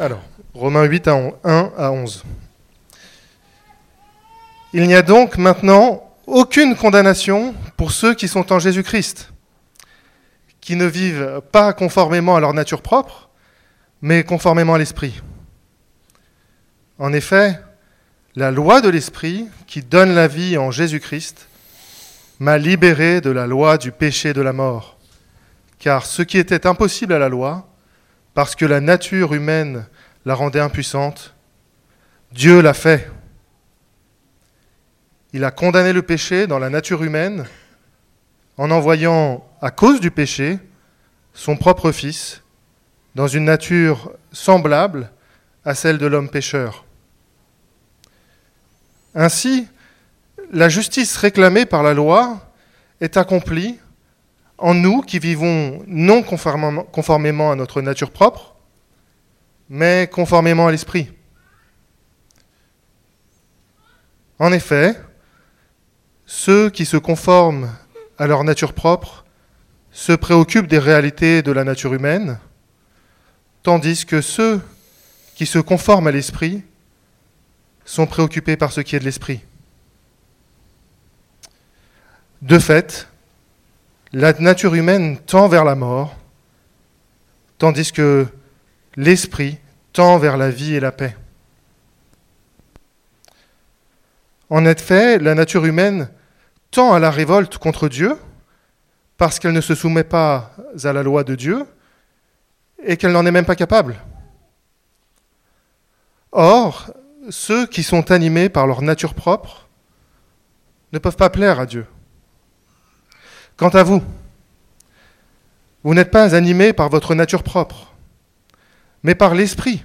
Alors, Romains 8 à 1 à 11. Il n'y a donc maintenant aucune condamnation pour ceux qui sont en Jésus-Christ, qui ne vivent pas conformément à leur nature propre, mais conformément à l'Esprit. En effet, la loi de l'Esprit, qui donne la vie en Jésus-Christ, m'a libéré de la loi du péché de la mort. Car ce qui était impossible à la loi, parce que la nature humaine la rendait impuissante, Dieu l'a fait il a condamné le péché dans la nature humaine en envoyant, à cause du péché, son propre Fils dans une nature semblable à celle de l'homme pécheur. Ainsi, la justice réclamée par la loi est accomplie en nous qui vivons non conformément à notre nature propre, mais conformément à l'Esprit. En effet, ceux qui se conforment à leur nature propre se préoccupent des réalités de la nature humaine, tandis que ceux qui se conforment à l'esprit sont préoccupés par ce qui est de l'esprit. De fait, la nature humaine tend vers la mort, tandis que l'esprit tend vers la vie et la paix. En effet, la nature humaine tend à la révolte contre Dieu, parce qu'elle ne se soumet pas à la loi de Dieu, et qu'elle n'en est même pas capable. Or, ceux qui sont animés par leur nature propre ne peuvent pas plaire à Dieu. Quant à vous, vous n'êtes pas animés par votre nature propre, mais par l'Esprit.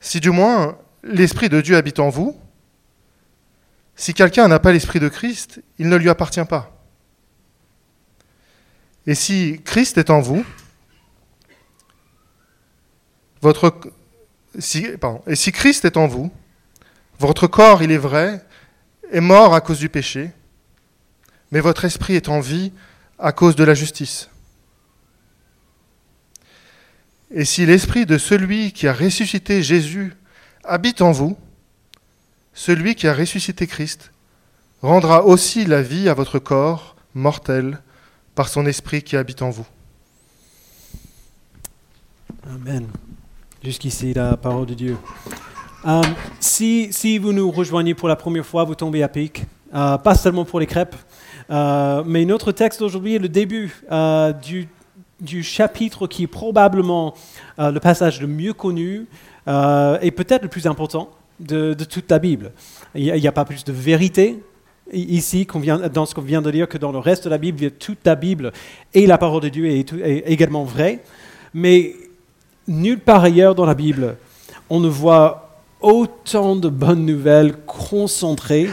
Si du moins l'Esprit de Dieu habite en vous, si quelqu'un n'a pas l'Esprit de Christ, il ne lui appartient pas. Et si Christ est en vous, votre, si, Christ est en vous, votre corps, il est vrai, est mort à cause du péché, mais votre esprit est en vie à cause de la justice. Et si l'esprit de celui qui a ressuscité Jésus habite en vous, celui qui a ressuscité Christ rendra aussi la vie à votre corps mortel par son esprit qui habite en vous. Amen. Jusqu'ici, la parole de Dieu. Euh, si, si, vous nous rejoignez pour la première fois, vous tombez à pic. Euh, pas seulement pour les crêpes, euh, mais notre texte d'aujourd'hui est le début du, du, chapitre qui est probablement le passage le mieux connu et peut-être le plus important de, toute la Bible. Il n'y a, pas plus de vérité ici dans ce qu'on vient de dire que dans le reste de la Bible. Toute la Bible et la parole de Dieu est, également vraie. Mais nulle part ailleurs dans la Bible, on ne voit autant de bonnes nouvelles concentrées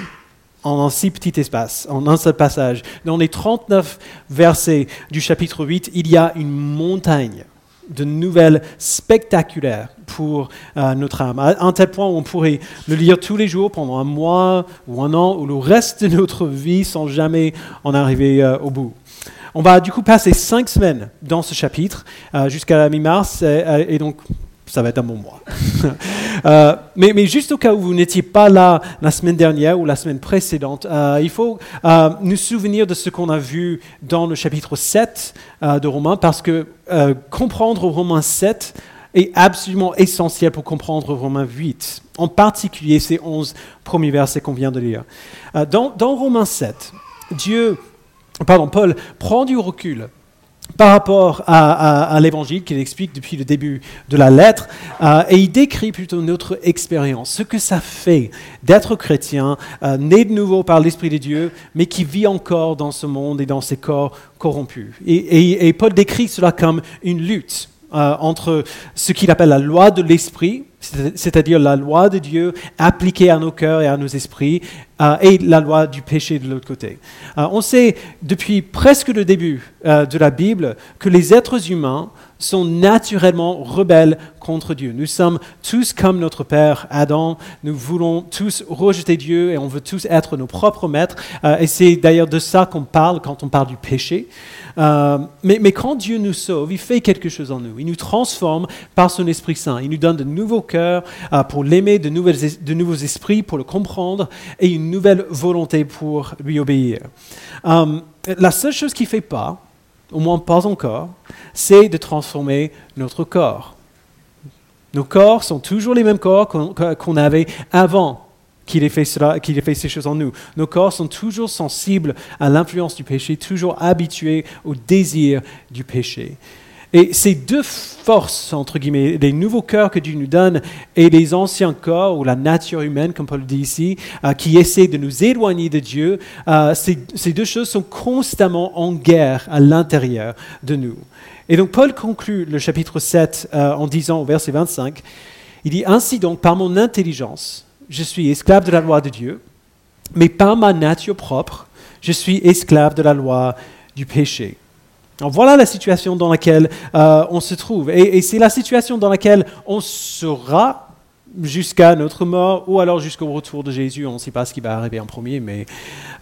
en un si petit espace, en un seul passage. Dans les 39 versets du chapitre 8, il y a une montagne de nouvelles spectaculaires pour euh, notre âme, à un tel point où on pourrait le lire tous les jours pendant un mois ou un an ou le reste de notre vie sans jamais en arriver euh, au bout. On va du coup passer cinq semaines dans ce chapitre euh, jusqu'à la mi-mars et donc ça va être un bon mois. Euh, mais, juste au cas où vous n'étiez pas là la semaine dernière ou la semaine précédente, euh, il faut euh, nous souvenir de ce qu'on a vu dans le chapitre 7 de Romains, parce que comprendre Romains 7 est absolument essentiel pour comprendre Romains 8, en particulier ces 11 premiers versets qu'on vient de lire. dans, dans Romains 7, Dieu, pardon, Paul prend du recul par rapport à, l'évangile qu'il explique depuis le début de la lettre, euh, et il décrit plutôt notre expérience, ce que ça fait d'être chrétien, euh, né de nouveau par l'Esprit de Dieu, mais qui vit encore dans ce monde et dans ses corps corrompus. Et, Paul décrit cela comme une lutte euh, entre ce qu'il appelle la loi de l'Esprit, c'est-à-dire la loi de Dieu appliquée à nos cœurs et à nos esprits, euh, et la loi du péché de l'autre côté. Euh, on sait depuis presque le début de la Bible que les êtres humains sont naturellement rebelles contre Dieu. Nous sommes tous comme notre père Adam, nous voulons tous rejeter Dieu et on veut tous être nos propres maîtres. et c'est d'ailleurs de ça qu'on parle quand on parle du péché. Euh, mais, quand Dieu nous sauve, il fait quelque chose en nous. Il nous transforme par son Esprit Saint. Il nous donne de nouveaux cœurs euh, pour l'aimer, de, de, nouveaux esprits pour le comprendre et une nouvelle volonté pour lui obéir. Euh, la seule chose qu'il ne fait pas, au moins pas encore, c'est de transformer notre corps. Nos corps sont toujours les mêmes corps qu'on avait avant qu'il ait, fait cela, qu'il ait fait ces choses en nous. Nos corps sont toujours sensibles à l'influence du péché, toujours habitués au désir du péché. Et ces deux forces, entre guillemets, les nouveaux cœurs que Dieu nous donne et les anciens corps, ou la nature humaine, comme Paul dit ici, euh, qui essaient de nous éloigner de Dieu, euh, ces, deux choses sont constamment en guerre à l'intérieur de nous. Et donc Paul conclut le chapitre 7 euh, en disant au verset 25, il dit, Ainsi donc, par mon intelligence, je suis esclave de la loi de Dieu, mais par ma nature propre, je suis esclave de la loi du péché. voilà la situation dans laquelle euh, on se trouve. Et, c'est la situation dans laquelle on sera jusqu'à notre mort ou alors jusqu'au retour de Jésus. On ne sait pas ce qui va arriver en premier, mais,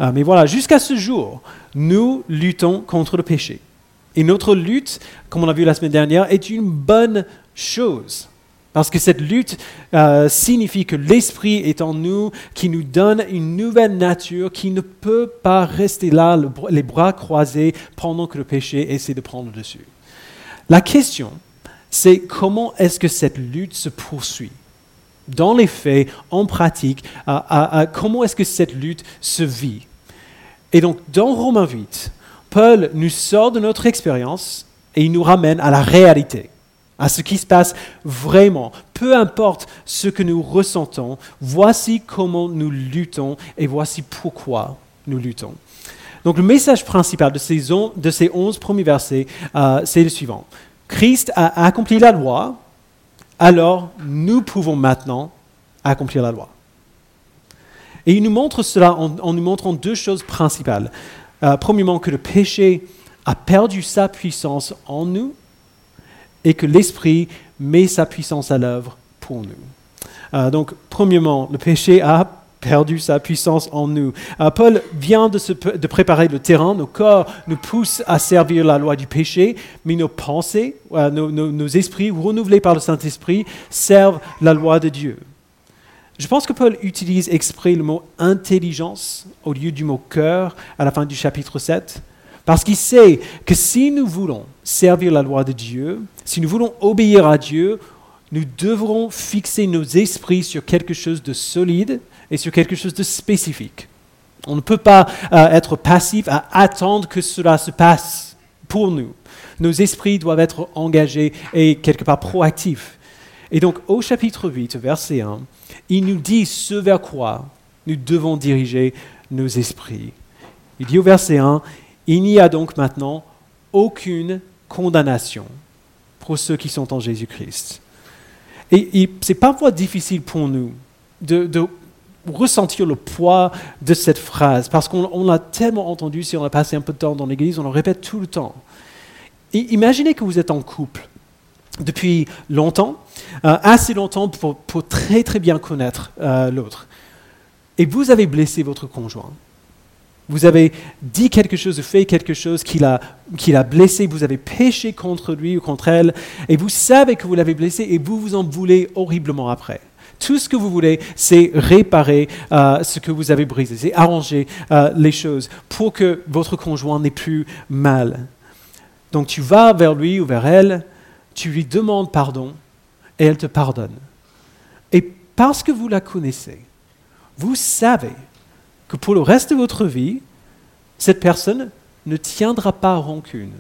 euh, mais voilà, jusqu'à ce jour, nous luttons contre le péché. Et notre lutte, comme on a vu la semaine dernière, est une bonne chose. Parce que cette lutte euh, signifie que l'Esprit est en nous, qui nous donne une nouvelle nature qui ne peut pas rester là, les bras croisés, pendant que le péché essaie de prendre dessus. La question, c'est comment est-ce que cette lutte se poursuit? Dans les faits, en pratique, comment est-ce que cette lutte se vit? Et donc, dans Romains 8, Paul nous sort de notre expérience et il nous ramène à la réalité à ce qui se passe vraiment. Peu importe ce que nous ressentons, voici comment nous luttons et voici pourquoi nous luttons. Donc le message principal de ces, ces 11 premiers versets, euh, c'est le suivant. Christ a accompli la loi, alors nous pouvons maintenant accomplir la loi. Et il nous montre cela en, nous montrant deux choses principales. Euh, premièrement, que le péché a perdu sa puissance en nous et que l'Esprit met sa puissance à l'œuvre pour nous. Euh, donc, premièrement, le péché a perdu sa puissance en nous. Euh, Paul vient de, préparer le terrain, nos corps nous poussent à servir la loi du péché, mais nos pensées, euh, nos, nos, esprits renouvelés par le Saint-Esprit servent la loi de Dieu. Je pense que Paul utilise exprès le mot intelligence au lieu du mot cœur à la fin du chapitre 7 parce qu'il sait que si nous voulons servir la loi de Dieu, si nous voulons obéir à Dieu, nous devrons fixer nos esprits sur quelque chose de solide et sur quelque chose de spécifique. On ne peut pas euh, être passif à attendre que cela se passe pour nous. Nos esprits doivent être engagés et quelque part proactifs. Et donc au chapitre 8, verset 1, il nous dit ce vers quoi nous devons diriger nos esprits. Il dit au verset 1, il n'y a donc maintenant aucune condamnation pour ceux qui sont en Jésus-Christ. Et, c'est parfois difficile pour nous de, ressentir le poids de cette phrase, parce qu'on l'a tellement entendu, si on a passé un peu de temps dans l'Église, on le répète tout le temps. imaginez que vous êtes en couple depuis longtemps, euh, assez longtemps pour, très très bien connaître euh, l'autre, et vous avez blessé votre conjoint. Vous avez dit quelque chose ou fait quelque chose qui l'a, blessé, vous avez péché contre lui ou contre elle, et vous savez que vous l'avez blessé et vous vous en voulez horriblement après. Tout ce que vous voulez, c'est réparer euh, ce que vous avez brisé, c'est arranger euh, les choses pour que votre conjoint n'ait plus mal. Donc tu vas vers lui ou vers elle, tu lui demandes pardon et elle te pardonne. Et parce que vous la connaissez, vous savez que pour le reste de votre vie, cette personne ne tiendra pas rancune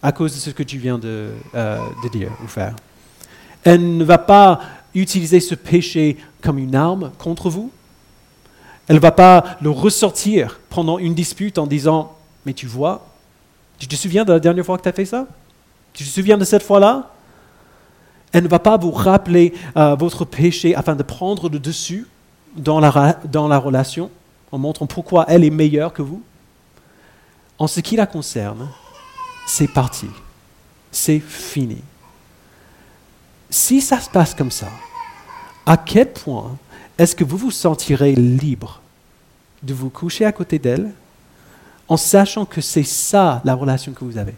à cause de ce que tu viens de, euh, dire ou faire. Elle ne va pas utiliser ce péché comme une arme contre vous. Elle ne va pas le ressortir pendant une dispute en disant Mais tu vois, tu te souviens de la dernière fois que tu as fait ça? Tu te souviens de cette fois-là Elle ne va pas vous rappeler euh, votre péché afin de prendre le dessus dans la, dans la relation. En montrant pourquoi elle est meilleure que vous. En ce qui la concerne, c'est parti. C'est fini. Si ça se passe comme ça, à quel point est-ce que vous vous sentirez libre de vous coucher à côté d'elle en sachant que c'est ça la relation que vous avez?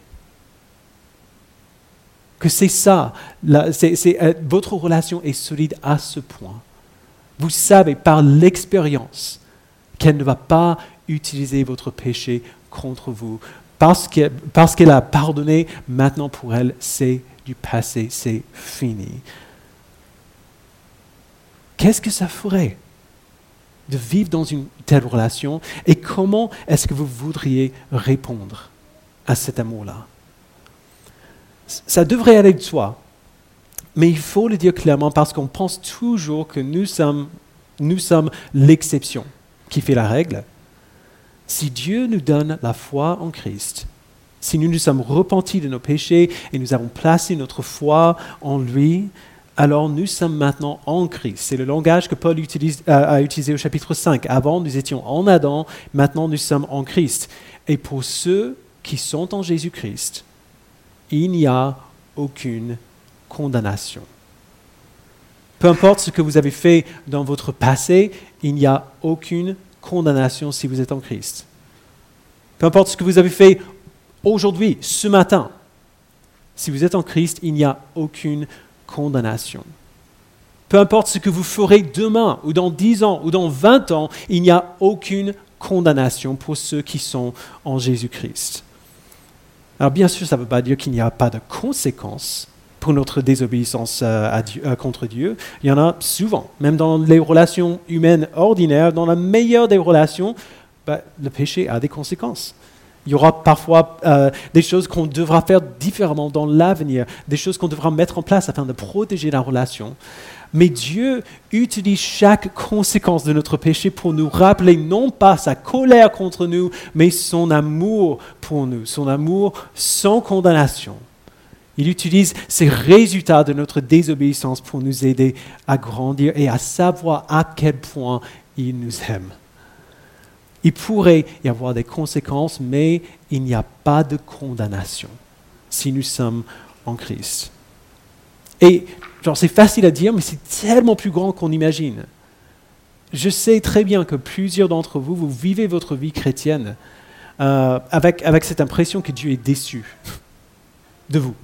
Que c'est ça, euh, votre relation est solide à ce point. Vous savez par l'expérience qu'elle ne va pas utiliser votre péché contre vous. Parce qu'elle parce qu'elle a pardonné, maintenant pour elle, c'est du passé, c'est fini. Qu'est-ce que ça ferait de vivre dans une telle relation et comment est-ce que vous voudriez répondre à cet amour-là? Ça devrait aller de soi, mais il faut le dire clairement parce qu'on pense toujours que nous sommes, nous sommes l'exception qui fait la règle. Si Dieu nous donne la foi en Christ, si nous nous sommes repentis de nos péchés et nous avons placé notre foi en lui, alors nous sommes maintenant en Christ. C'est le langage que Paul euh, a utilisé au chapitre 5. Avant, nous étions en Adam, maintenant nous sommes en Christ. Et pour ceux qui sont en Jésus-Christ, il n'y a aucune condamnation. Peu importe ce que vous avez fait dans votre passé, il n'y a aucune condamnation si vous êtes en Christ. Peu importe ce que vous avez fait aujourd'hui, ce matin, si vous êtes en Christ, il n'y a aucune condamnation. Peu importe ce que vous ferez demain, ou dans dix ans, ou dans vingt ans, il n'y a aucune condamnation pour ceux qui sont en Jésus-Christ. Alors bien sûr, ça ne veut pas dire qu'il n'y a pas de conséquences pour notre désobéissance euh, euh, contre Dieu. Il y en a souvent, même dans les relations humaines ordinaires, dans la meilleure des relations, bah, le péché a des conséquences. Il y aura parfois euh, des choses qu'on devra faire différemment dans l'avenir, des choses qu'on devra mettre en place afin de protéger la relation. Mais Dieu utilise chaque conséquence de notre péché pour nous rappeler non pas sa colère contre nous, mais son amour pour nous, son amour sans condamnation. Il utilise ces résultats de notre désobéissance pour nous aider à grandir et à savoir à quel point il nous aime. Il pourrait y avoir des conséquences, mais il n'y a pas de condamnation si nous sommes en Christ. Et c'est facile à dire, mais c'est tellement plus grand qu'on imagine. Je sais très bien que plusieurs d'entre vous, vous vivez votre vie chrétienne euh, avec, avec cette impression que Dieu est déçu de vous,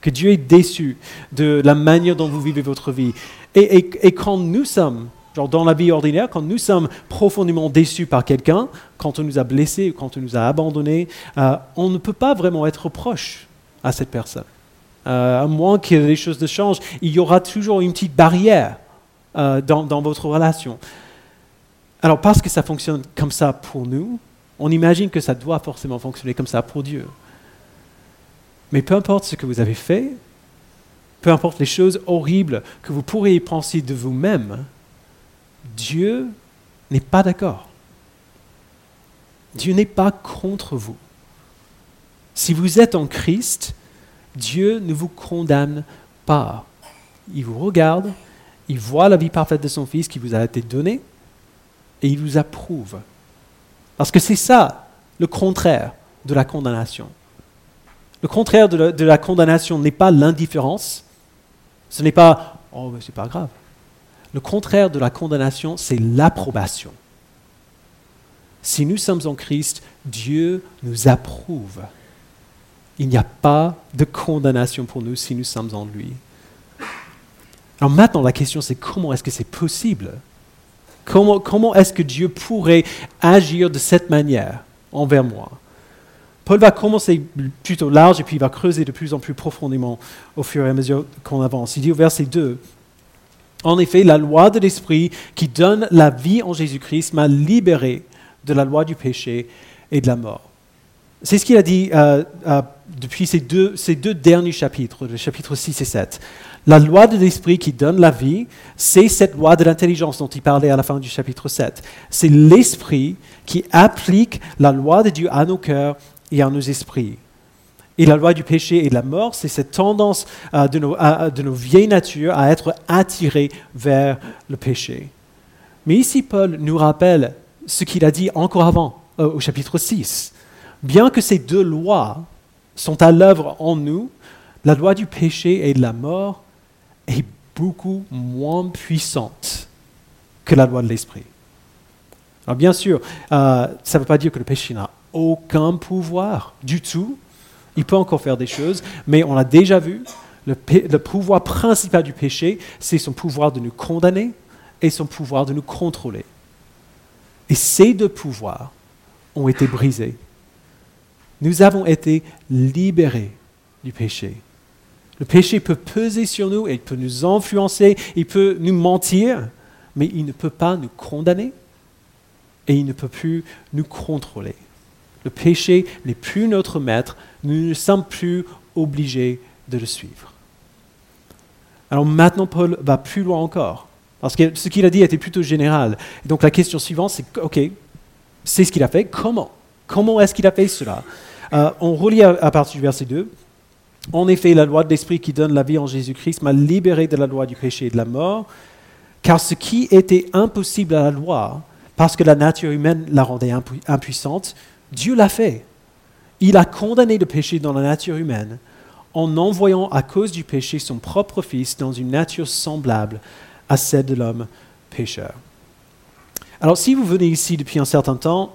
que Dieu est déçu de la manière dont vous vivez votre vie. Et, quand nous sommes dans la vie ordinaire, quand nous sommes profondément déçus par quelqu'un, quand on nous a blessés, quand on nous a abandonnés, euh, on ne peut pas vraiment être proche à cette personne. Euh, à moins que les choses ne changent, il y aura toujours une petite barrière euh, dans, dans votre relation. Alors parce que ça fonctionne comme ça pour nous, on imagine que ça doit forcément fonctionner comme ça pour Dieu. Mais peu importe ce que vous avez fait, peu importe les choses horribles que vous pourriez penser de vous-même, Dieu n'est pas d'accord. Dieu n'est pas contre vous. Si vous êtes en Christ, Dieu ne vous condamne pas. Il vous regarde, il voit la vie parfaite de son Fils qui vous a été donnée et il vous approuve. Parce que c'est ça le contraire de la condamnation. Le contraire de la, condamnation n'est pas l'indifférence, ce n'est pas ⁇ Oh, mais c'est pas grave ⁇ le contraire de la condamnation, c'est l'approbation. Si nous sommes en Christ, Dieu nous approuve. Il n'y a pas de condamnation pour nous si nous sommes en lui. Alors maintenant, la question c'est comment est-ce que c'est possible? Comment, comment est-ce que Dieu pourrait agir de cette manière envers moi? Paul va commencer plutôt large et puis il va creuser de plus en plus profondément au fur et à mesure qu'on avance. Il dit au verset 2, en effet, la loi de l'Esprit qui donne la vie en Jésus-Christ m'a libéré de la loi du péché et de la mort. C'est ce qu'il a dit euh, euh, depuis ces deux, ces deux derniers chapitres, les chapitres 6 et 7. La loi de l'Esprit qui donne la vie, c'est cette loi de l'intelligence dont il parlait à la fin du chapitre 7. C'est l'Esprit qui applique la loi de Dieu à nos cœurs et à nos esprits. Et la loi du péché et de la mort, c'est cette tendance euh, de, nos, vieilles natures à être attirées vers le péché. Mais ici, Paul nous rappelle ce qu'il a dit encore avant, euh, au chapitre 6. Bien que ces deux lois sont à l'œuvre en nous, la loi du péché et de la mort est beaucoup moins puissante que la loi de l'esprit. Alors bien sûr, euh, ça ne veut pas dire que le péché n'a aucun pouvoir du tout. Il peut encore faire des choses, mais on l'a déjà vu, le, pouvoir principal du péché, c'est son pouvoir de nous condamner et son pouvoir de nous contrôler. Et ces deux pouvoirs ont été brisés. Nous avons été libérés du péché. Le péché peut peser sur nous, il peut nous influencer, il peut nous mentir, mais il ne peut pas nous condamner et il ne peut plus nous contrôler. Le péché n'est plus notre maître, nous ne sommes plus obligés de le suivre. Alors maintenant, Paul va plus loin encore, parce que ce qu'il a dit était plutôt général. donc la question suivante, c'est, OK, c'est ce qu'il a fait, comment? Comment est-ce qu'il a fait cela? Euh, On relit à partir du verset 2. En effet, la loi de l'Esprit qui donne la vie en Jésus-Christ m'a libéré de la loi du péché et de la mort, car ce qui était impossible à la loi, parce que la nature humaine la rendait impuissante, Dieu l'a fait. Il a condamné le péché dans la nature humaine en envoyant à cause du péché son propre Fils dans une nature semblable à celle de l'homme pécheur. Alors si vous venez ici depuis un certain temps,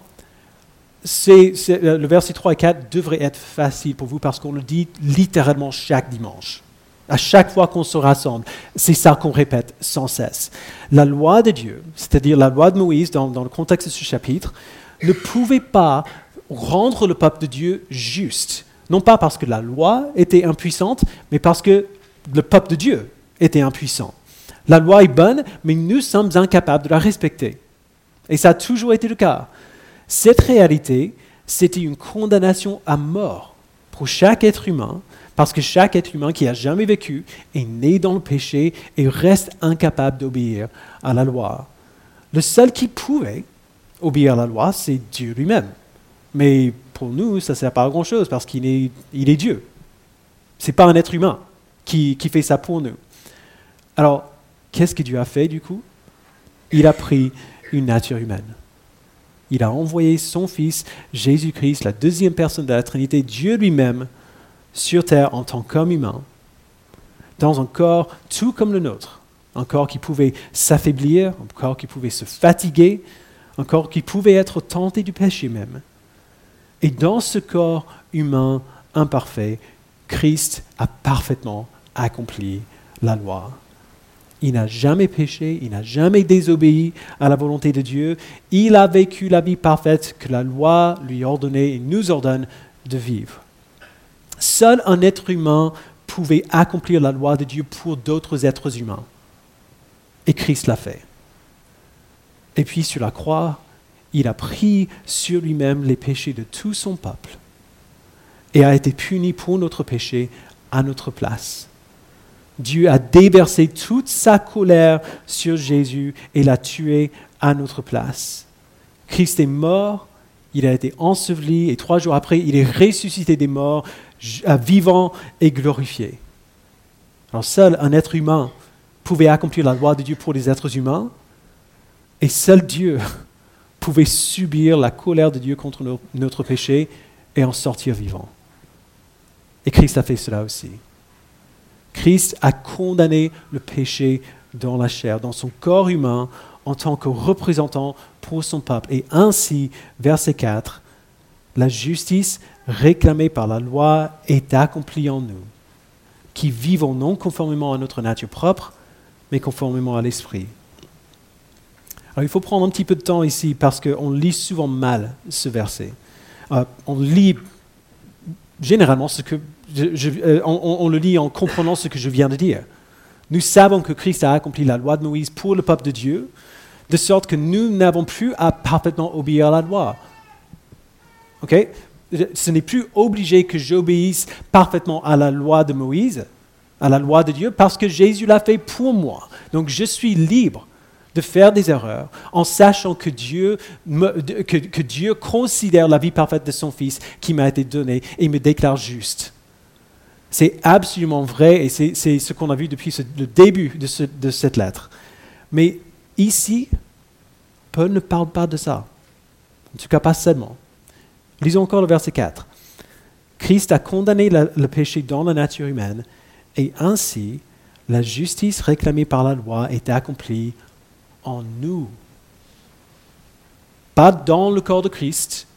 euh, le verset 3 et 4 devrait être facile pour vous parce qu'on le dit littéralement chaque dimanche. À chaque fois qu'on se rassemble, c'est ça qu'on répète sans cesse. La loi de Dieu, c'est-à-dire la loi de Moïse dans, dans, le contexte de ce chapitre, ne pouvait pas rendre le peuple de Dieu juste. Non pas parce que la loi était impuissante, mais parce que le peuple de Dieu était impuissant. La loi est bonne, mais nous sommes incapables de la respecter. Et ça a toujours été le cas. Cette réalité, c'était une condamnation à mort pour chaque être humain, parce que chaque être humain qui a jamais vécu est né dans le péché et reste incapable d'obéir à la loi. Le seul qui pouvait obéir à la loi, c'est Dieu lui-même. Mais pour nous, ça ne sert pas à grand-chose parce qu'il est, Dieu. Ce n'est pas un être humain qui, qui fait ça pour nous. Alors, qu'est-ce que Dieu a fait du coup? Il a pris une nature humaine il a envoyé son Fils, Jésus-Christ, la deuxième personne de la Trinité, Dieu lui-même, sur terre en tant qu'homme humain, dans un corps tout comme le nôtre, un corps qui pouvait s'affaiblir, un corps qui pouvait se fatiguer, un corps qui pouvait être tenté du péché même. Et dans ce corps humain imparfait, Christ a parfaitement accompli la loi il n'a jamais péché, il n'a jamais désobéi à la volonté de Dieu. Il a vécu la vie parfaite que la loi lui ordonnait et nous ordonne de vivre. Seul un être humain pouvait accomplir la loi de Dieu pour d'autres êtres humains. Et Christ l'a fait. Et puis sur la croix, il a pris sur lui-même les péchés de tout son peuple et a été puni pour notre péché à notre place. Dieu a déversé toute sa colère sur Jésus et l'a tué à notre place. Christ est mort, il a été enseveli et trois jours après, il est ressuscité des morts, vivant et glorifié. Alors seul un être humain pouvait accomplir la loi de Dieu pour les êtres humains et seul Dieu pouvait subir la colère de Dieu contre notre péché et en sortir vivant. Et Christ a fait cela aussi. Christ a condamné le péché dans la chair, dans son corps humain, en tant que représentant pour son peuple. Et ainsi, verset 4, la justice réclamée par la loi est accomplie en nous, qui vivons non conformément à notre nature propre, mais conformément à l'esprit. Alors il faut prendre un petit peu de temps ici parce qu'on lit souvent mal ce verset. Euh, on lit généralement ce que euh, on, le lit en comprenant ce que je viens de dire. Nous savons que Christ a accompli la loi de Moïse pour le peuple de Dieu, de sorte que nous n'avons plus à parfaitement obéir à la loi. Ok? Ce n'est plus obligé que j'obéisse parfaitement à la loi de Moïse, à la loi de Dieu, parce que Jésus l'a fait pour moi. Donc je suis libre de faire des erreurs en sachant que Dieu, que Dieu considère la vie parfaite de son Fils qui m'a été donnée et me déclare juste. C'est absolument vrai et c'est ce qu'on a vu depuis le début de, cette lettre. Mais ici, Paul ne parle pas de ça. En tout cas, pas seulement. Lisons encore le verset 4. Christ a condamné le péché dans la nature humaine et ainsi la justice réclamée par la loi est accomplie en nous. Pas dans le corps de Christ,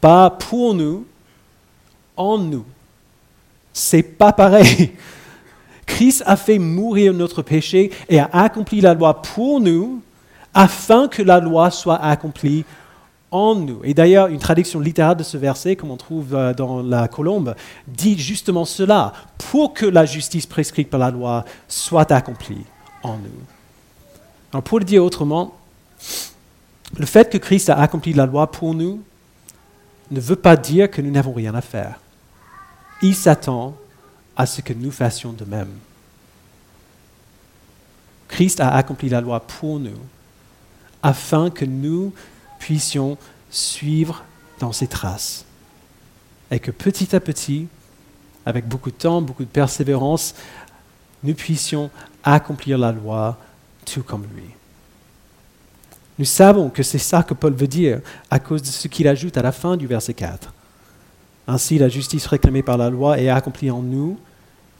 pas pour nous, en nous. C'est pas pareil. Christ a fait mourir notre péché et a accompli la loi pour nous afin que la loi soit accomplie en nous. Et d'ailleurs, une traduction littérale de ce verset, comme on trouve euh, dans la colombe, dit justement cela, pour que la justice prescrite par la loi soit accomplie en nous. Pour le dire autrement, le fait que Christ a accompli la loi pour nous ne veut pas dire que nous n'avons rien à faire. Il s'attend à ce que nous fassions de même. Christ a accompli la loi pour nous afin que nous puissions suivre dans ses traces. Et que petit à petit, avec beaucoup de temps, beaucoup de persévérance, nous puissions accomplir la loi tout comme lui. Nous savons que c'est ça que Paul veut dire à cause de ce qu'il ajoute à la fin du verset 4. Ainsi, la justice réclamée par la loi est accomplie en nous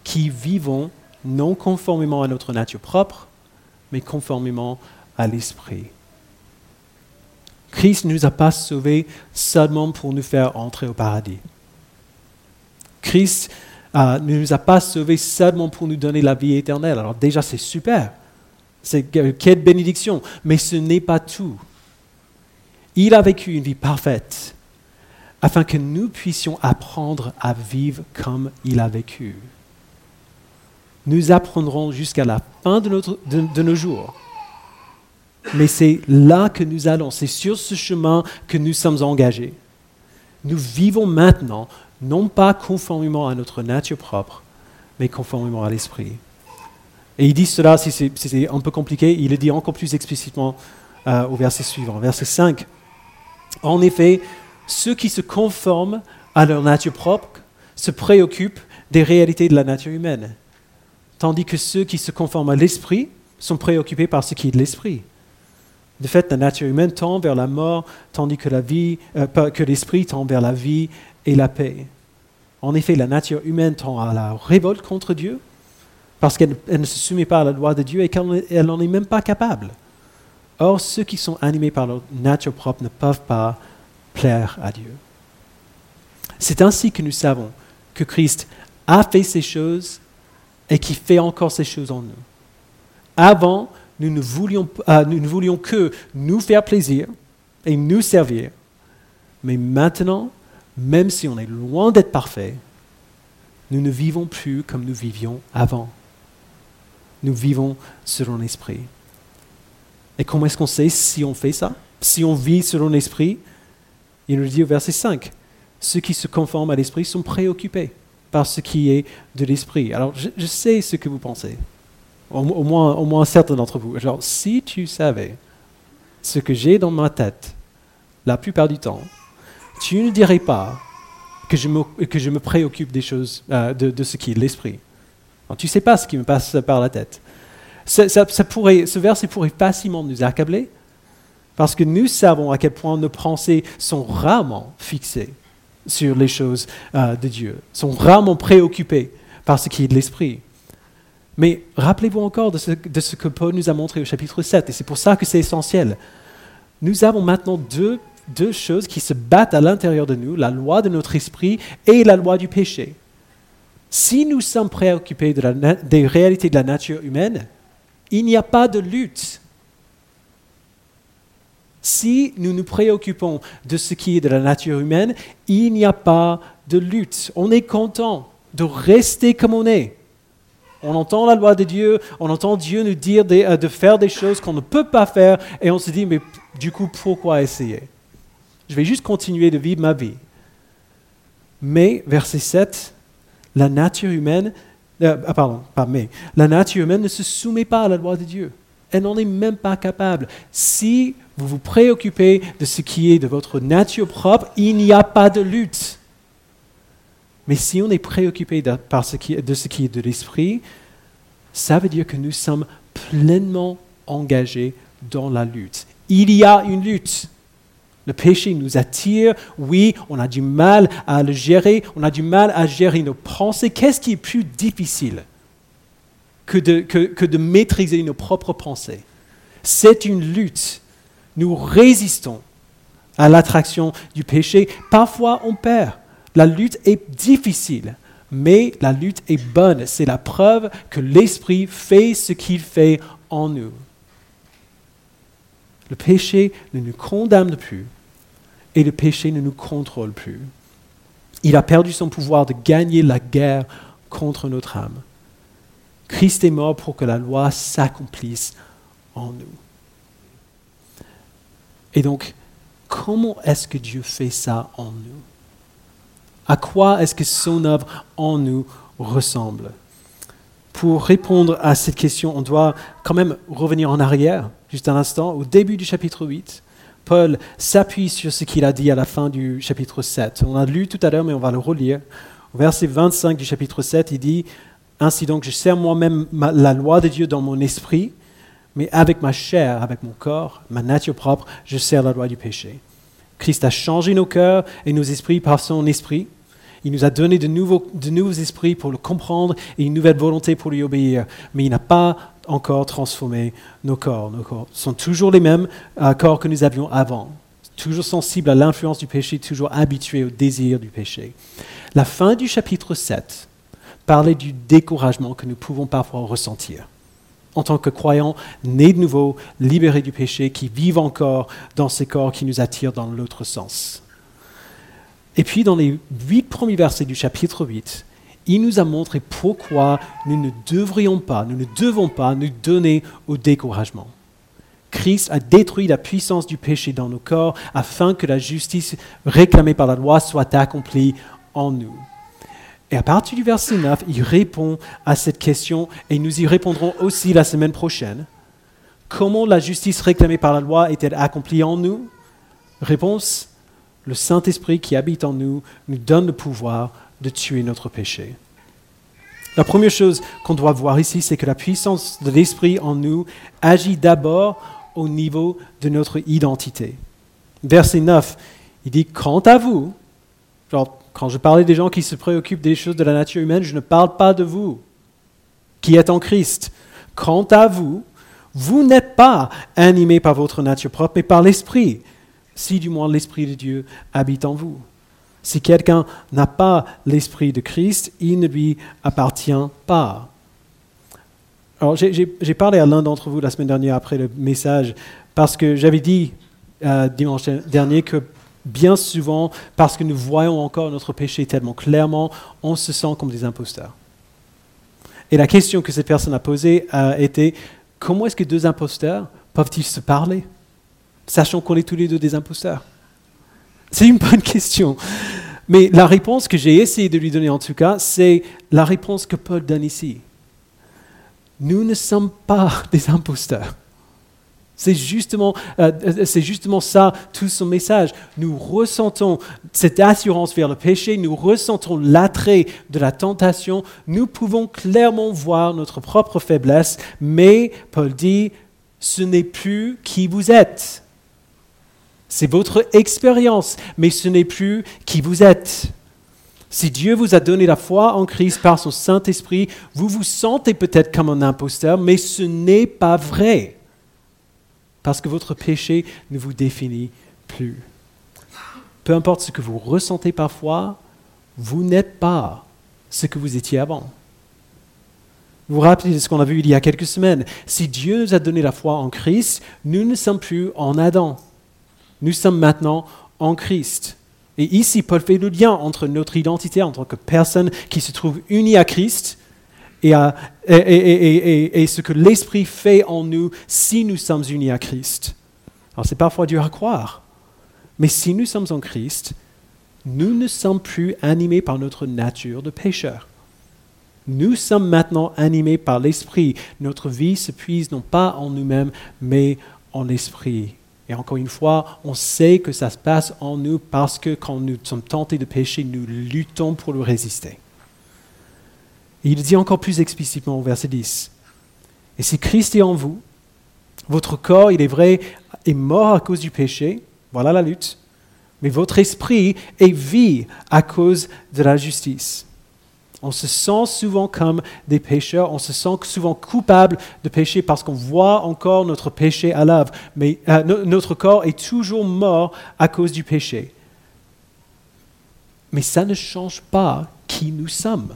qui vivons non conformément à notre nature propre, mais conformément à l'Esprit. Christ ne nous a pas sauvés seulement pour nous faire entrer au paradis. Christ euh, ne nous a pas sauvés seulement pour nous donner la vie éternelle. Alors déjà, c'est super. C'est quelle bénédiction. Mais ce n'est pas tout. Il a vécu une vie parfaite afin que nous puissions apprendre à vivre comme il a vécu. Nous apprendrons jusqu'à la fin de nos jours mais c'est là que nous allons, c'est sur ce chemin que nous sommes engagés. Nous vivons maintenant, non pas conformément à notre nature propre, mais conformément à l'Esprit. Et il dit cela, si c'est un peu compliqué, il le dit encore plus explicitement euh, au verset suivant, verset 5. En effet, ceux qui se conforment à leur nature propre se préoccupent des réalités de la nature humaine, tandis que ceux qui se conforment à l'Esprit sont préoccupés par ce qui est de l'Esprit. De fait, la nature humaine tend vers la mort, tandis que euh, que l'esprit tend vers la vie et la paix. En effet, la nature humaine tend à la révolte contre Dieu, parce qu'elle ne se soumet pas à la loi de Dieu et qu'elle n'en est même pas capable. Or, ceux qui sont animés par leur nature propre ne peuvent pas plaire à Dieu. C'est ainsi que nous savons que Christ a fait ces choses et qui fait encore ces choses en nous. Avant, nous ne voulions, euh, nous ne voulions que nous faire plaisir et nous servir. Mais maintenant, même si on est loin d'être parfait, nous ne vivons plus comme nous vivions avant. Nous vivons selon l'esprit. Et comment est-ce qu'on sait si on fait ça? Si on vit selon l'esprit, il nous dit au verset 5, ceux qui se conforment à l'esprit sont préoccupés par ce qui est de l'esprit. Alors je sais ce que vous pensez. Au, moins, au moins certains d'entre vous. Genre, si tu savais ce que j'ai dans ma tête, la plupart du temps, tu ne dirais pas que je me, que je me préoccupe des choses, euh, de, ce qui est l'esprit. Tu ne sais pas ce qui me passe par la tête. Ça, pourrait, ce verset pourrait facilement nous accabler, parce que nous savons à quel point nos pensées sont rarement fixées sur les choses euh, de Dieu, sont rarement préoccupées par ce qui est de l'esprit. Mais rappelez-vous encore de ce, que Paul nous a montré au chapitre 7, et c'est pour ça que c'est essentiel. Nous avons maintenant deux, choses qui se battent à l'intérieur de nous, la loi de notre esprit et la loi du péché. Si nous sommes préoccupés des réalités de la nature humaine, il n'y a pas de lutte. Si nous nous préoccupons de ce qui est de la nature humaine, il n'y a pas de lutte. On est content de rester comme on est. On entend la loi de Dieu, on entend Dieu nous dire euh, de, faire des choses qu'on ne peut pas faire, et on se dit, mais du coup, pourquoi essayer? Je vais juste continuer de vivre ma vie. Mais, verset 7, la nature humaine, euh, ah, pardon, pas mais, la nature humaine ne se soumet pas à la loi de Dieu. Elle n'en est même pas capable. Si vous vous préoccupez de ce qui est de votre nature propre, il n'y a pas de lutte. Mais si on est préoccupé par ce qui, de ce qui est de l'esprit, ça veut dire que nous sommes pleinement engagés dans la lutte. Il y a une lutte. Le péché nous attire, oui, on a du mal à le gérer, on a du mal à gérer nos pensées. Qu'est-ce qui est plus difficile que de, maîtriser nos propres pensées? C'est une lutte. Nous résistons à l'attraction du péché. Parfois, on perd. La lutte est difficile, mais la lutte est bonne. C'est la preuve que l'Esprit fait ce qu'il fait en nous. Le péché ne nous condamne plus et le péché ne nous contrôle plus. Il a perdu son pouvoir de gagner la guerre contre notre âme. Christ est mort pour que la loi s'accomplisse en nous. Et donc, comment est-ce que Dieu fait ça en nous? À quoi est-ce que son œuvre en nous ressemble? Pour répondre à cette question, on doit quand même revenir en arrière, juste un instant, au début du chapitre 8. Paul s'appuie sur ce qu'il a dit à la fin du chapitre 7. On a lu tout à l'heure, mais on va le relire. Au verset 25 du chapitre 7, il dit, Ainsi donc, je sers moi-même la loi de Dieu dans mon esprit, mais avec ma chair, avec mon corps, ma nature propre, je sers la loi du péché. Christ a changé nos cœurs et nos esprits par son esprit. Il nous a donné de nouveaux, de nouveaux esprits pour le comprendre et une nouvelle volonté pour lui obéir. Mais il n'a pas encore transformé nos corps. Nos corps sont toujours les mêmes corps que nous avions avant. Toujours sensibles à l'influence du péché, toujours habitués au désir du péché. La fin du chapitre 7 parlait du découragement que nous pouvons parfois ressentir en tant que croyants nés de nouveau, libérés du péché, qui vivent encore dans ces corps qui nous attirent dans l'autre sens. Et puis dans les huit premiers versets du chapitre 8, il nous a montré pourquoi nous ne devrions pas, nous ne devons pas nous donner au découragement. Christ a détruit la puissance du péché dans nos corps afin que la justice réclamée par la loi soit accomplie en nous. Et à partir du verset 9, il répond à cette question et nous y répondrons aussi la semaine prochaine. Comment la justice réclamée par la loi est-elle accomplie en nous? Réponse, le Saint-Esprit qui habite en nous nous donne le pouvoir de tuer notre péché. La première chose qu'on doit voir ici, c'est que la puissance de l'Esprit en nous agit d'abord au niveau de notre identité. Verset 9, il dit, quant à vous, quand je parlais des gens qui se préoccupent des choses de la nature humaine, je ne parle pas de vous, qui êtes en Christ. Quant à vous, vous n'êtes pas animés par votre nature propre, mais par l'Esprit, si du moins l'Esprit de Dieu habite en vous. Si quelqu'un n'a pas l'Esprit de Christ, il ne lui appartient pas. Alors, j'ai parlé à l'un d'entre vous la semaine dernière après le message, parce que j'avais dit euh, dimanche dernier que bien souvent, parce que nous voyons encore notre péché tellement clairement, on se sent comme des imposteurs. Et la question que cette personne a posée a été, comment est-ce que deux imposteurs peuvent-ils se parler, sachant qu'on est tous les deux des imposteurs? C'est une bonne question. Mais la réponse que j'ai essayé de lui donner en tout cas, c'est la réponse que Paul donne ici. Nous ne sommes pas des imposteurs. C'est justement, euh, c'est justement ça, tout son message. Nous ressentons cette assurance vers le péché, nous ressentons l'attrait de la tentation, nous pouvons clairement voir notre propre faiblesse, mais Paul dit, ce n'est plus qui vous êtes. C'est votre expérience, mais ce n'est plus qui vous êtes. Si Dieu vous a donné la foi en Christ par son Saint-Esprit, vous vous sentez peut-être comme un imposteur, mais ce n'est pas vrai parce que votre péché ne vous définit plus. Peu importe ce que vous ressentez parfois, vous n'êtes pas ce que vous étiez avant. Vous vous rappelez de ce qu'on a vu il y a quelques semaines. Si Dieu nous a donné la foi en Christ, nous ne sommes plus en Adam. Nous sommes maintenant en Christ. Et ici, Paul fait le lien entre notre identité en tant que personne qui se trouve unie à Christ et, ce que l'Esprit fait en nous si nous sommes unis à Christ. Alors c'est parfois dur à croire, mais si nous sommes en Christ, nous ne sommes plus animés par notre nature de pécheur. Nous sommes maintenant animés par l'Esprit. Notre vie se puise non pas en nous-mêmes, mais en l'Esprit. Et encore une fois, on sait que ça se passe en nous parce que quand nous sommes tentés de pécher, nous luttons pour le résister. Et il dit encore plus explicitement au verset 10. Et si Christ est en vous, votre corps, il est vrai, est mort à cause du péché, Voilà la lutte. Mais votre esprit est vie à cause de la justice. On se sent souvent comme des pécheurs, on se sent souvent coupable de pécher parce qu'on voit encore notre péché à l'œuvre. Mais euh, notre corps est toujours mort à cause du péché. Mais ça ne change pas qui nous sommes.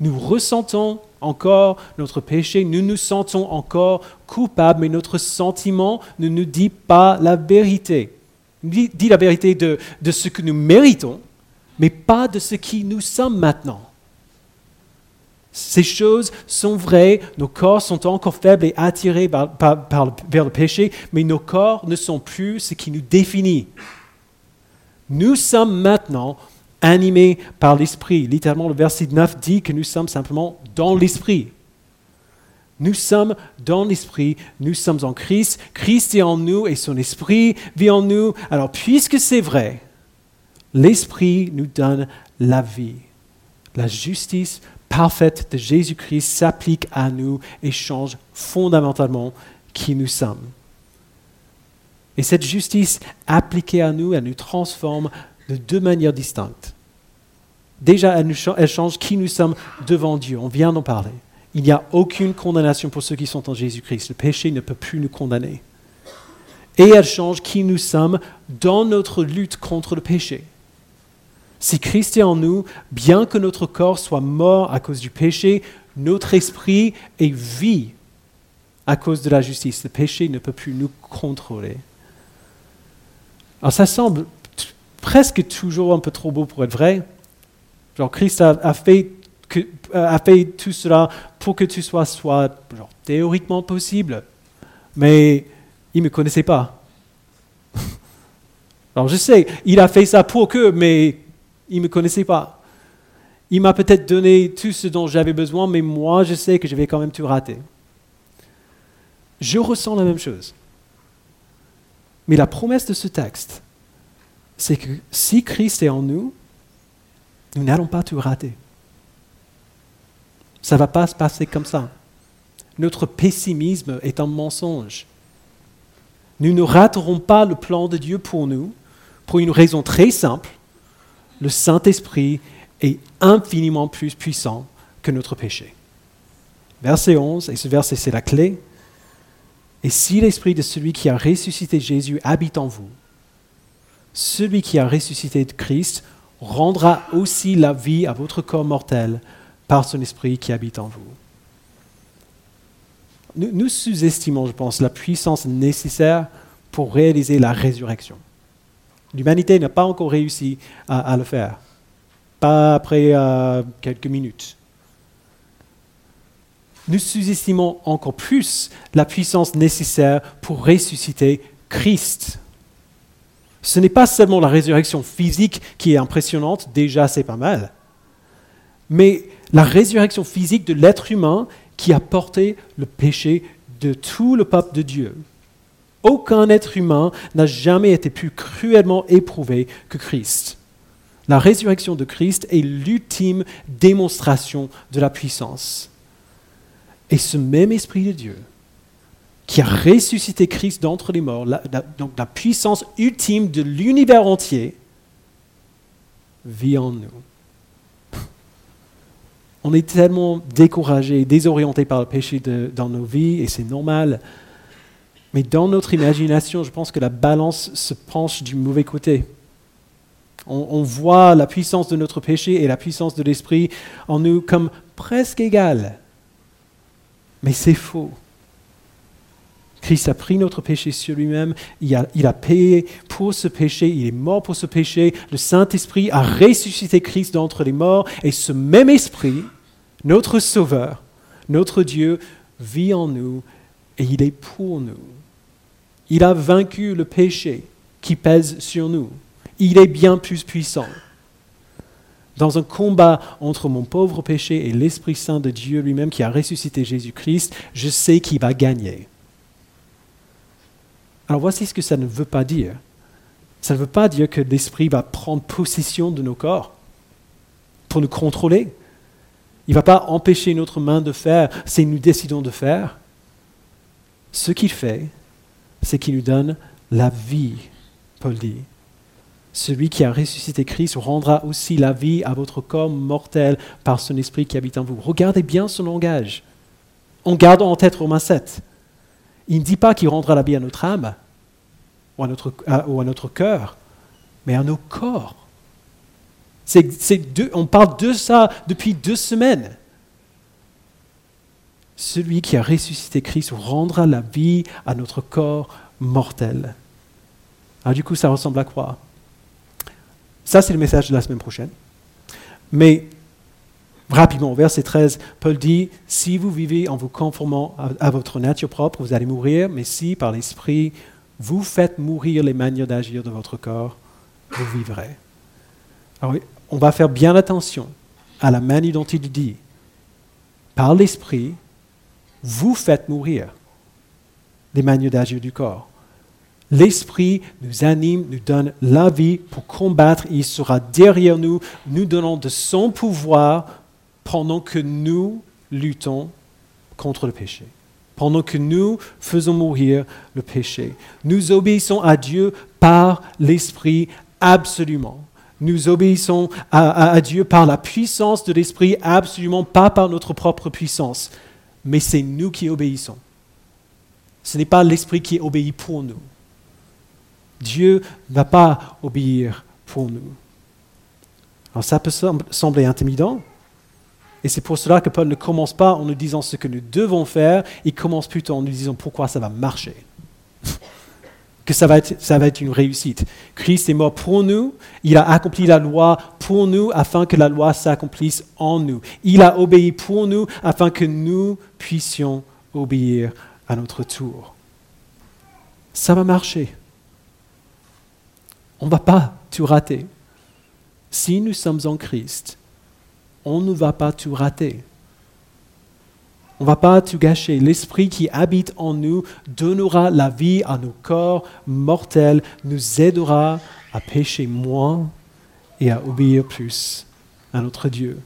Nous ressentons encore notre péché, nous nous sentons encore coupables, mais notre sentiment ne nous dit pas la vérité. Dit, la vérité de, de ce que nous méritons, mais pas de ce qui nous sommes maintenant. Ces choses sont vraies, nos corps sont encore faibles et attirés vers le péché, mais nos corps ne sont plus ce qui nous définit. Nous sommes maintenant animés par l'Esprit. Littéralement, le verset 9 dit que nous sommes simplement dans l'Esprit. Nous sommes dans l'Esprit, nous sommes en Christ, Christ est en nous et son Esprit vit en nous. Alors, puisque c'est vrai, l'Esprit nous donne la vie. La justice parfaite de Jésus-Christ s'applique à nous et change fondamentalement qui nous sommes. Et cette justice appliquée à nous, elle nous transforme de deux manières distinctes. Déjà, elle, elle change qui nous sommes devant Dieu. On vient d'en parler. Il n'y a aucune condamnation pour ceux qui sont en Jésus-Christ. Le péché ne peut plus nous condamner. Et elle change qui nous sommes dans notre lutte contre le péché. Si Christ est en nous, bien que notre corps soit mort à cause du péché, notre esprit est vie à cause de la justice. Le péché ne peut plus nous contrôler. Alors ça semble presque toujours un peu trop beau pour être vrai. Genre Christ a, fait, a fait tout cela pour que tu sois soit genre, théoriquement possible, mais il ne me connaissait pas. Alors je sais, il a fait ça pour que, mais il ne me connaissait pas. Il m'a peut-être donné tout ce dont j'avais besoin, mais moi, je sais que je vais quand même tout rater. Je ressens la même chose. Mais la promesse de ce texte, c'est que si Christ est en nous, nous n'allons pas tout rater. Ça ne va pas se passer comme ça. Notre pessimisme est un mensonge. Nous ne raterons pas le plan de Dieu pour nous, pour une raison très simple le Saint-Esprit est infiniment plus puissant que notre péché. Verset 11, et ce verset c'est la clé. Et si l'Esprit de celui qui a ressuscité Jésus habite en vous, celui qui a ressuscité Christ rendra aussi la vie à votre corps mortel par son Esprit qui habite en vous. Nous, sous-estimons, je pense, la puissance nécessaire pour réaliser la résurrection. L'humanité n'a pas encore réussi à, le faire, pas après euh, quelques minutes. Nous sous-estimons encore plus la puissance nécessaire pour ressusciter Christ. Ce n'est pas seulement la résurrection physique qui est impressionnante, déjà c'est pas mal, mais la résurrection physique de l'être humain qui a porté le péché de tout le peuple de Dieu. Aucun être humain n'a jamais été plus cruellement éprouvé que Christ. La résurrection de Christ est l'ultime démonstration de la puissance. Et ce même Esprit de Dieu, qui a ressuscité Christ d'entre les morts, donc la puissance ultime de l'univers entier, vit en nous. On est tellement découragé, désorienté par le péché dans nos vies, et c'est normal. Mais dans notre imagination, je pense que la balance se penche du mauvais côté. On, voit la puissance de notre péché et la puissance de l'esprit en nous comme presque égales. Mais c'est faux. Christ a pris notre péché sur lui-même, il a, payé pour ce péché, il est mort pour ce péché, le Saint-Esprit a ressuscité Christ d'entre les morts, et ce même Esprit, notre Sauveur, notre Dieu, vit en nous, et il est pour nous. Il a vaincu le péché qui pèse sur nous. Il est bien plus puissant. Dans un combat entre mon pauvre péché et l'Esprit Saint de Dieu lui-même qui a ressuscité Jésus-Christ, je sais qu'il va gagner. Alors voici ce que ça ne veut pas dire. Ça ne veut pas dire que l'Esprit va prendre possession de nos corps pour nous contrôler. Il ne va pas empêcher notre main de faire ce que nous décidons de faire. Ce qu'il fait, c'est qu'il nous donne la vie, Paul dit. Celui qui a ressuscité Christ rendra aussi la vie à votre corps mortel par son esprit qui habite en vous. Regardez bien son langage. En gardant en tête Romains 7. Il ne dit pas qu'il rendra la vie à notre âme ou à notre, ou à notre cœur, mais à nos corps. on parle de ça depuis deux semaines. Celui qui a ressuscité Christ rendra la vie à notre corps mortel. Alors du coup, ça ressemble à quoi? Ça, c'est le message de la semaine prochaine. Mais rapidement, verset 13, Paul dit, si vous vivez en vous conformant à, votre nature propre, vous allez mourir, mais si par l'Esprit, vous faites mourir les manières d'agir de votre corps, vous vivrez. Alors, on va faire bien attention à la manière dont il dit, par l'Esprit, vous faites mourir les manières d'agir du corps. L'Esprit nous anime, nous donne la vie pour combattre. Il sera derrière nous, nous donnant de son pouvoir pendant que nous luttons contre le péché. Pendant que nous faisons mourir le péché. Nous obéissons à Dieu par l'Esprit absolument. Nous obéissons à, Dieu par la puissance de l'Esprit absolument, pas par notre propre puissance. Mais c'est nous qui obéissons. Ce n'est pas l'Esprit qui obéit pour nous. Dieu ne va pas obéir pour nous. Alors ça peut sembler intimidant, et c'est pour cela que Paul ne commence pas en nous disant ce que nous devons faire, il commence plutôt en nous disant pourquoi ça va marcher. que ça va, être, ça va être une réussite. Christ est mort pour nous, il a accompli la loi pour nous afin que la loi s'accomplisse en nous. Il a obéi pour nous afin que nous puissions obéir à notre tour. Ça va marcher. On ne va pas tout rater. Si nous sommes en Christ, on ne va pas tout rater. On ne va pas tout gâcher. L'Esprit qui habite en nous donnera la vie à nos corps mortels, nous aidera à pécher moins et à obéir plus à notre Dieu.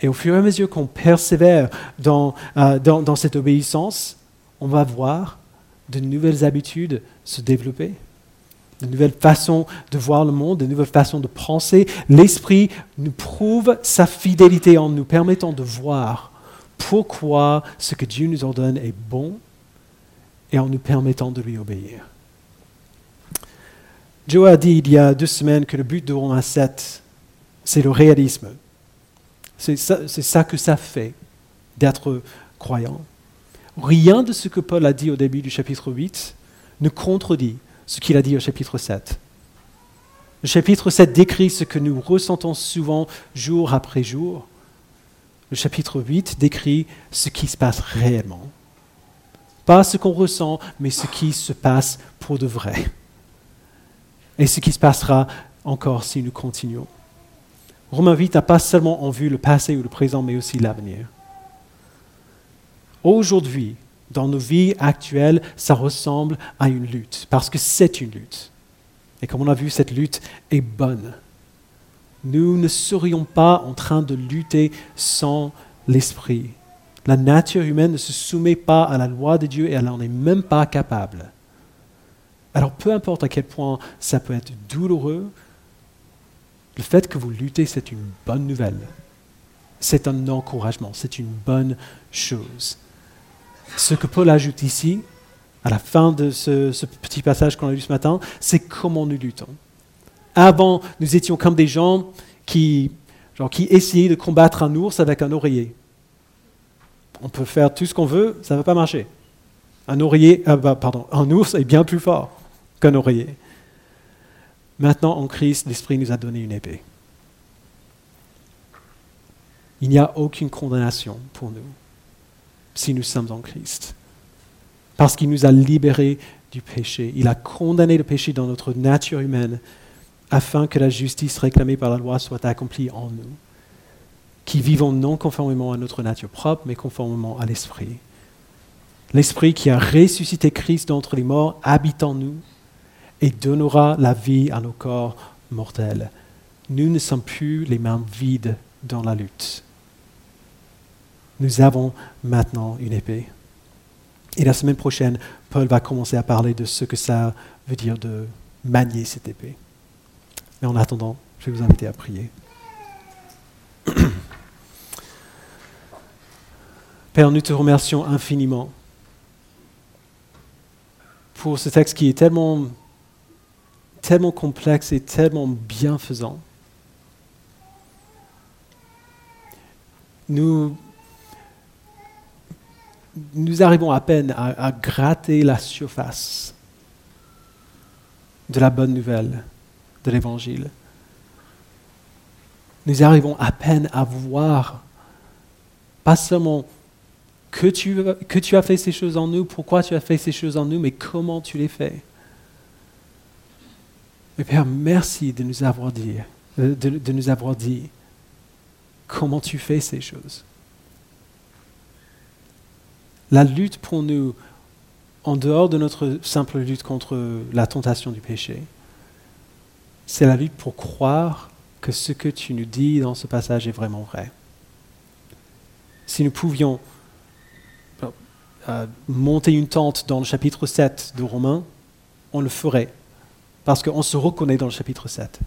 Et au fur et à mesure qu'on persévère dans, euh, dans, dans cette obéissance, on va voir de nouvelles habitudes se développer de nouvelles façons de voir le monde, de nouvelles façons de penser. L'Esprit nous prouve sa fidélité en nous permettant de voir pourquoi ce que Dieu nous ordonne est bon et en nous permettant de lui obéir. Joe a dit il y a deux semaines que le but de Romains 7, c'est le réalisme. C'est ça, que ça fait d'être croyant. Rien de ce que Paul a dit au début du chapitre 8 ne contredit ce qu'il a dit au chapitre 7. Le chapitre 7 décrit ce que nous ressentons souvent jour après jour. Le chapitre 8 décrit ce qui se passe réellement. Pas ce qu'on ressent, mais ce qui se passe pour de vrai. Et ce qui se passera encore si nous continuons. Romain 8 n'a pas seulement en vue le passé ou le présent, mais aussi l'avenir. Aujourd'hui, dans nos vies actuelles, ça ressemble à une lutte, parce que c'est une lutte. Et comme on a vu, cette lutte est bonne. Nous ne serions pas en train de lutter sans l'esprit. La nature humaine ne se soumet pas à la loi de Dieu et elle n'en est même pas capable. Alors peu importe à quel point ça peut être douloureux, le fait que vous luttez, c'est une bonne nouvelle. C'est un encouragement, c'est une bonne chose ce que Paul ajoute ici, à la fin de ce, petit passage qu'on a lu ce matin, c'est comment nous luttons. Avant, nous étions comme des gens qui, genre, qui essayaient de combattre un ours avec un oreiller. On peut faire tout ce qu'on veut, ça ne va pas marcher. Un oreiller, euh, bah, pardon, un ours est bien plus fort qu'un oreiller. Maintenant, en Christ, l'Esprit nous a donné une épée. Il n'y a aucune condamnation pour nous si nous sommes en Christ. Parce qu'il nous a libérés du péché. Il a condamné le péché dans notre nature humaine afin que la justice réclamée par la loi soit accomplie en nous, qui vivons non conformément à notre nature propre, mais conformément à l'Esprit. L'Esprit qui a ressuscité Christ d'entre les morts habite en nous et donnera la vie à nos corps mortels. Nous ne sommes plus les mains vides dans la lutte nous avons maintenant une épée. Et la semaine prochaine, Paul va commencer à parler de ce que ça veut dire de manier cette épée. Mais en attendant, je vais vous inviter à prier. Père, nous te remercions infiniment pour ce texte qui est tellement, tellement complexe et tellement bienfaisant. Nous, nous arrivons à peine à, gratter la surface de la bonne nouvelle de l'Évangile. Nous arrivons à peine à voir, pas seulement que tu, as fait ces choses en nous, pourquoi tu as fait ces choses en nous, mais comment tu les fais. Mais Père, merci de nous avoir dit, de, de nous avoir dit comment tu fais ces choses. La lutte pour nous, en dehors de notre simple lutte contre la tentation du péché, c'est la lutte pour croire que ce que tu nous dis dans ce passage est vraiment vrai. Si nous pouvions euh, monter une tente dans le chapitre 7 de Romains, on le ferait, parce qu'on se reconnaît dans le chapitre 7.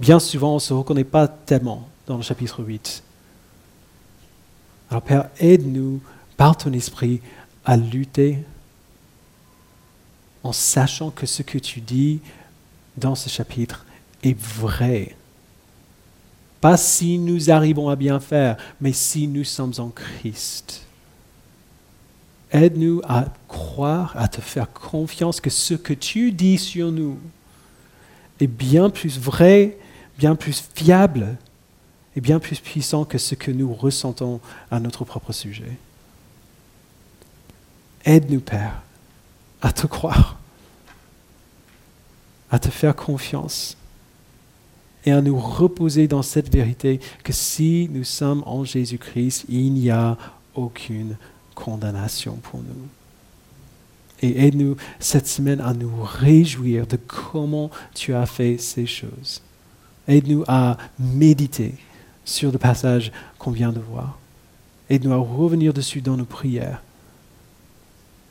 Bien souvent, on ne se reconnaît pas tellement dans le chapitre 8. Père, aide-nous par ton esprit à lutter en sachant que ce que tu dis dans ce chapitre est vrai. Pas si nous arrivons à bien faire, mais si nous sommes en Christ. Aide-nous à croire, à te faire confiance que ce que tu dis sur nous est bien plus vrai, bien plus fiable et bien plus puissant que ce que nous ressentons à notre propre sujet. Aide-nous, Père, à te croire, à te faire confiance et à nous reposer dans cette vérité que si nous sommes en Jésus-Christ, il n'y a aucune condamnation pour nous. Et aide-nous cette semaine à nous réjouir de comment tu as fait ces choses. Aide-nous à méditer sur le passage qu'on vient de voir. Aide-nous à revenir dessus dans nos prières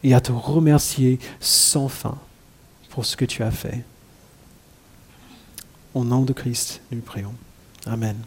et à te remercier sans fin pour ce que tu as fait. Au nom de Christ, nous prions. Amen.